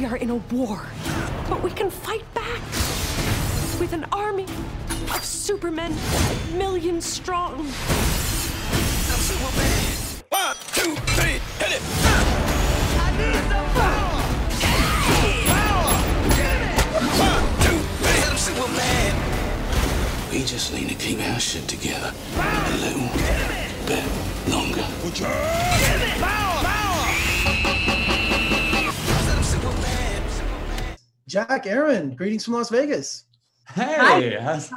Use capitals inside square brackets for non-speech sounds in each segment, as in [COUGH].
We are in a war, but we can fight back with an army of supermen, millions strong. I'm Superman. One, two, three, hit it. I need some power. Power. One, two, three, I'm Superman. We just need to keep our shit together a little bit longer. Power. Jack, Erin, greetings from Las Vegas. Hey, how's,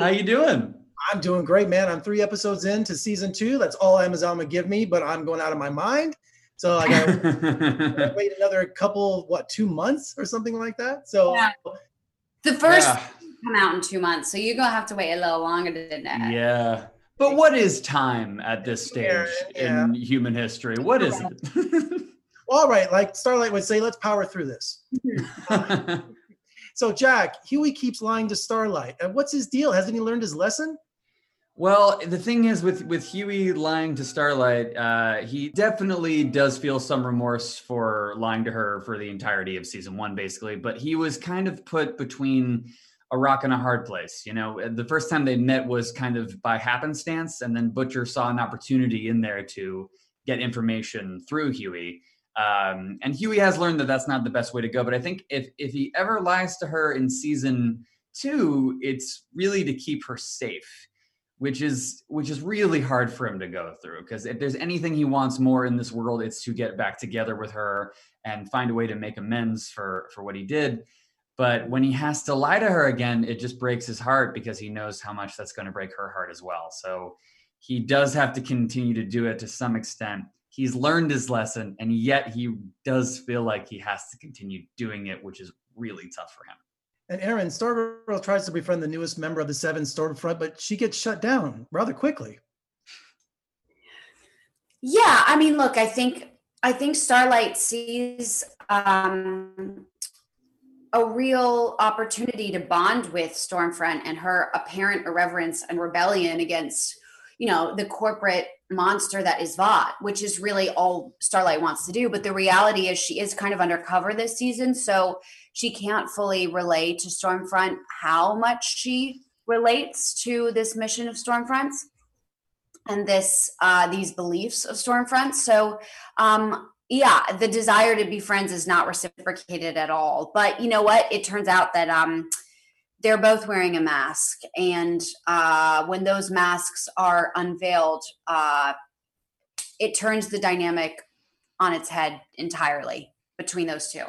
how you doing? I'm doing great, man. I'm three episodes into season two. That's all Amazon would give me, but I'm going out of my mind. So I got to [LAUGHS] wait another couple, what, two months or something like that. So Yeah. The first Yeah. come out in two months, so you're gonna have to wait a little longer than that. yeah. But what is time at this stage Yeah, in human history? What is it? [LAUGHS] all right, like Starlight would say, let's power through this. [LAUGHS] So Jack, Hughie keeps lying to Starlight. And what's his deal? Hasn't he learned his lesson? well, the thing is with with Hughie lying to Starlight, uh, he definitely does feel some remorse for lying to her for the entirety of season one, basically. But he was kind of put between a rock and a hard place. You know, the first time they met was kind of by happenstance, and then Butcher saw an opportunity in there to get information through Hughie. Um, and Hughie has learned that that's not the best way to go. But I think if if he ever lies to her in season two, it's really to keep her safe, which is which is really hard for him to go through. Because if there's anything he wants more in this world, it's to get back together with her and find a way to make amends for for what he did. But when he has to lie to her again, it just breaks his heart because he knows how much that's going to break her heart as well. So he does have to continue to do it to some extent. He's learned his lesson, and yet he does feel like he has to continue doing it, which is really tough for him. And Erin, Stargirl tries to befriend the newest member of the Seven Stormfront, but she gets shut down rather quickly. Yeah, I mean, look, I think I think Starlight sees um, a real opportunity to bond with Stormfront and her apparent irreverence and rebellion against, you know, the corporate monster that is Vought, which is really all Starlight wants to do. But the reality is, she is kind of undercover this season, so she can't fully relate to Stormfront how much she relates to this mission of Stormfront's and this uh, these beliefs of Stormfront. So um, yeah, the desire to be friends is not reciprocated at all. But you know what? It turns out that um, they're both wearing a mask, and uh, when those masks are unveiled, uh, it turns the dynamic on its head entirely between those two.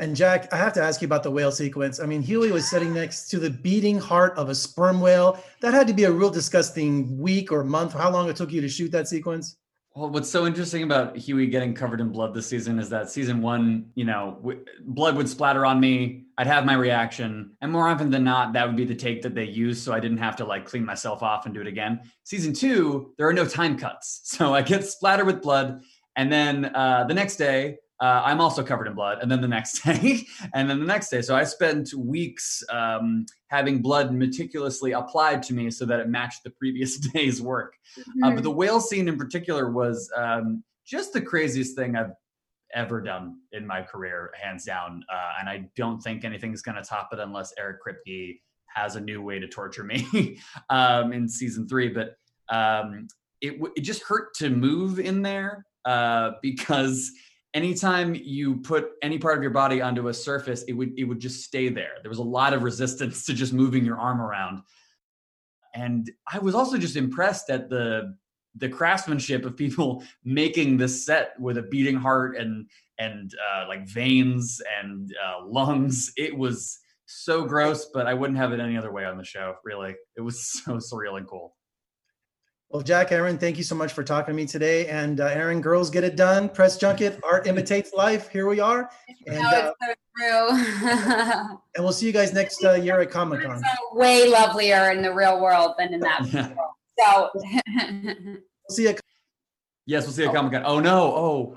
And Jack, I have to ask you about the whale sequence. I mean, Hughie was sitting next to the beating heart of a sperm whale. That had to be a real disgusting week or month. How long it took you to shoot that sequence? Well, what's so interesting about Hughie getting covered in blood this season is that season one, you know, w- blood would splatter on me. I'd have my reaction, and more often than not, that would be the take that they use, so I didn't have to like clean myself off and do it again. Season two, there are no time cuts, [LAUGHS] so I get splattered with blood, and then uh, the next day, uh, I'm also covered in blood, and then the next [LAUGHS] day, and then the next day. So I spent weeks um, having blood meticulously applied to me so that it matched the previous [LAUGHS] day's work. Uh, but the whale scene in particular was um, just the craziest thing I've ever done in my career, hands down. Uh, and I don't think anything's going to top it unless Eric Kripke has a new way to torture me [LAUGHS] um, in season three. But um, it, it just hurt to move in there uh, because anytime you put any part of your body onto a surface, it would it would just stay there. There was a lot of resistance to just moving your arm around and I was also just impressed at the the craftsmanship of people [LAUGHS] making this set with a beating heart and and uh, like veins and uh, lungs. It was so gross, but I wouldn't have it any other way on the show. Really, it was [LAUGHS] so surreal and cool. Well, Jack, Erin, thank you so much for talking to me today. And uh, Erin, girls, get it done. Press junket, art imitates life. Here we are, and No, uh, so true. [LAUGHS] and we'll see you guys next uh, year at Comic Con. Way lovelier in the real world than in that [LAUGHS] Yeah. world. So [LAUGHS] We'll see you. Yes, we'll see you at Comic Con. Oh no! Oh,